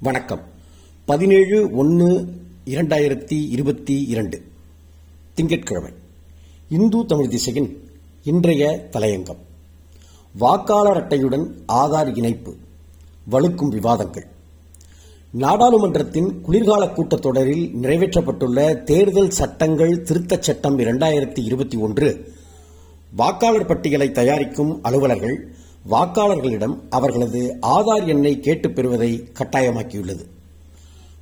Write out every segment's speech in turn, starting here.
வணக்கம். பதினேழு ஒன்று இரண்டாயிரத்தி இருபத்தி இரண்டு. திங்கட்கிழமை. இந்து தமிழ் திசையின் இன்றைய தலையங்கம். வாக்காளர் அட்டையுடன் ஆதார் இணைப்பு. வலுக்கும் விவாதங்கள். நாடாளுமன்றத்தின் குளிர்கால கூட்டத்தொடரில் நிறைவேற்றப்பட்டுள்ள தேர்தல் சட்டங்கள் திருத்தச் சட்டம் இரண்டாயிரத்தி இருபத்தி ஒன்று. வாக்காளர் பட்டியலை தயாரிக்கும் அலுவலர்கள் வாக்காளர்களிடம் அவர்களது ஆதார் எண்ணை கேட்டுப் பெறுவதை கட்டாயமாக்கியுள்ளது.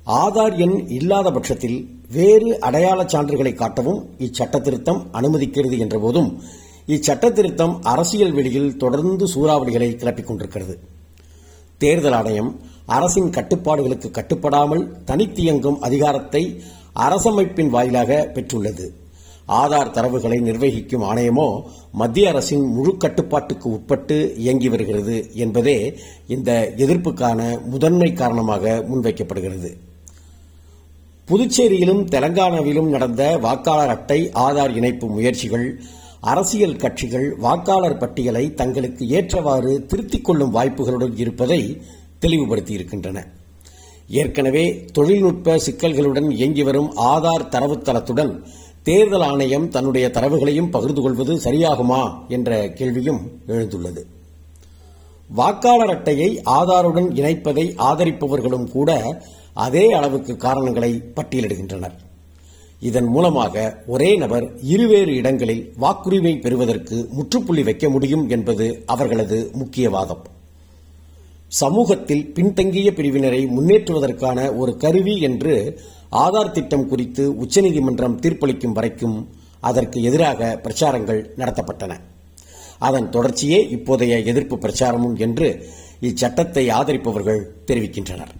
ஆதார் எண் இல்லாத பட்சத்தில் வேறு அடையாளச் சான்றுகளை காட்டவும் இச்சட்ட திருத்தம் அனுமதிக்கிறது என்றபோதும் இச்சட்ட திருத்தம் அரசியல் வெளியில் தொடர்ந்து சூறாவளிகளை கிளப்பிக் கொண்டிருக்கிறது. தேர்தல் ஆணையம் அரசின் கட்டுப்பாடுகளுக்கு கட்டுப்படாமல் தனித்தியங்கும் அதிகாரத்தை அரசமைப்பின் வாயிலாக பெற்றுள்ளது. ஆதார் தரவுகளை நிர்வகிக்கும் ஆணையமோ மத்திய அரசின் முழு கட்டுப்பாட்டுக்கு உட்பட்டு இயங்கி வருகிறது என்பதே இந்த எதிர்ப்புக்கான முதன்மை காரணமாக முன்வைக்கப்படுகிறது. புதுச்சேரியிலும் தெலங்கானாவிலும் நடந்த வாக்காளர் அட்டை ஆதார் இணைப்பு முயற்சிகள் அரசியல் கட்சிகள் வாக்காளர் பட்டியலை தங்களுக்கு ஏற்றவாறு திருத்திக் கொள்ளும் வாய்ப்புகளுடன் இருப்பதை தெளிவுபடுத்தியிருக்கின்றன. ஏற்கனவே தொழில்நுட்ப சிக்கல்களுடன் இயங்கி வரும் ஆதார் தரவுத்தளத்துடன் தேர்தல் ஆணையம் தன்னுடைய தரவுகளையும் பகிர்ந்து கொள்வது சரியாகுமா என்ற கேள்வியும் எழுந்துள்ளது. வாக்காளர் அட்டையை ஆதாருடன் இணைப்பதை ஆதரிப்பவர்களும் கூட அதே அளவுக்கு காரணங்களை பட்டியலிடுகின்றனர். இதன் மூலமாக ஒரே நபர் இருவேறு இடங்களில் வாக்குரிமை பெறுவதற்கு முற்றுப்புள்ளி வைக்க முடியும் என்பது அவர்களது முக்கிய வாதம் சமூகத்தில் பின்தங்கிய பிரிவினரை முன்னேற்றுவதற்கான ஒரு கருவி என்று ஆதார் திட்டம் குறித்து உச்சநீதிமன்றம் தீர்ப்பளிக்கும் வரைக்கும் அதற்கு எதிராக பிரச்சாரங்கள் நடத்தப்பட்டன. அதன் தொடர்ச்சியே இப்போதைய எதிர்ப்பு பிரச்சாரமும் என்று இச்சட்டத்தை ஆதரிப்பவர்கள் தெரிவிக்கின்றனர்.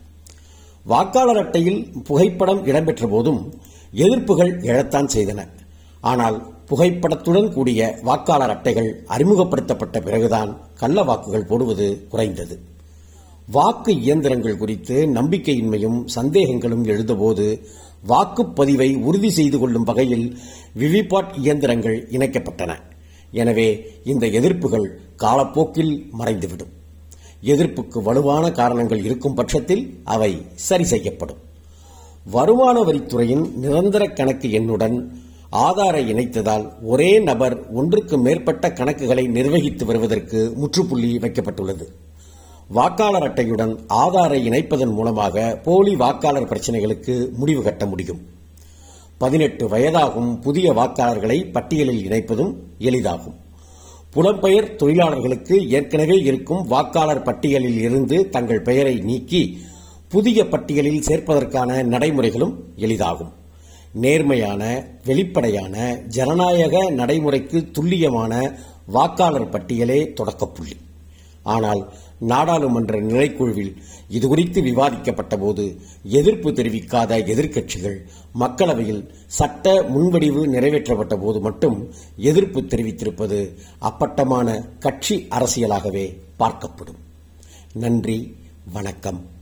வாக்காளர் அட்டையில் புகைப்படம் இடம்பெற்ற போதும் எதிர்ப்புகள் எழத்தான் செய்தன. ஆனால் புகைப்படத்துடன் கூடிய வாக்காளர் அட்டைகள் அறிமுகப்படுத்தப்பட்ட பிறகுதான் கள்ள வாக்குகள் போடுவது குறைந்தது. வாக்கு இயந்திரங்கள் குறித்து நம்பிக்கையின்மையும் சந்தேகங்களும் எழுந்தபோது வாக்குப்பதிவை உறுதி செய்து கொள்ளும் வகையில் விவிபாட் இயந்திரங்கள் இணைக்கப்பட்டன. எனவே இந்த எதிர்ப்புகள் காலப்போக்கில் மறைந்துவிடும். எதிர்ப்புக்கு வலுவான காரணங்கள் இருக்கும் பட்சத்தில் அவை சரி செய்யப்படும். வருமான வரித்துறையின் நிரந்தர கணக்கு எண்ணுடன் ஆதாரை இணைத்ததால் ஒரே நபர் ஒன்றுக்கு மேற்பட்ட கணக்குகளை நிர்வகித்து வருவதற்கு முற்றுப்புள்ளி வைக்கப்பட்டுள்ளது. வாக்காளர் அட்டையுடன் ஆதாரை இணைப்பதன் மூலமாக போலி வாக்காளர் பிரச்சினைகளுக்கு முடிவு கட்ட முடியும். பதினெட்டு வயதாகும் புதிய வாக்காளர்களை பட்டியலில் இணைப்பதும் எளிதாகும். புலம்பெயர் தொழிலாளர்களுக்கு ஏற்கனவே இருக்கும் வாக்காளர் பட்டியலில் இருந்து தங்கள் பெயரை நீக்கி புதிய பட்டியலில் சேர்ப்பதற்கான நடைமுறைகளும் எளிதாகும். நேர்மையான வெளிப்படையான ஜனநாயக நடைமுறைக்கு துல்லியமான வாக்காளர் பட்டியலே தொடக்கப்புள்ளி. ஆனால் நாடாளுமன்ற நிலைக்குழுவில் இதுகுறித்து விவாதிக்கப்பட்டபோது எதிர்ப்பு தெரிவிக்காத எதிர்க்கட்சிகள் மக்களவையில் சட்ட முன்வடிவு நிறைவேற்றப்பட்ட போது மட்டும் எதிர்ப்பு தெரிவித்திருப்பது அப்பட்டமான கட்சி அரசியலாகவே பார்க்கப்படும். நன்றி வணக்கம்.